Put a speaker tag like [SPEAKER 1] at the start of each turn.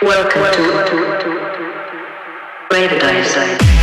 [SPEAKER 1] Welcome to Paradise.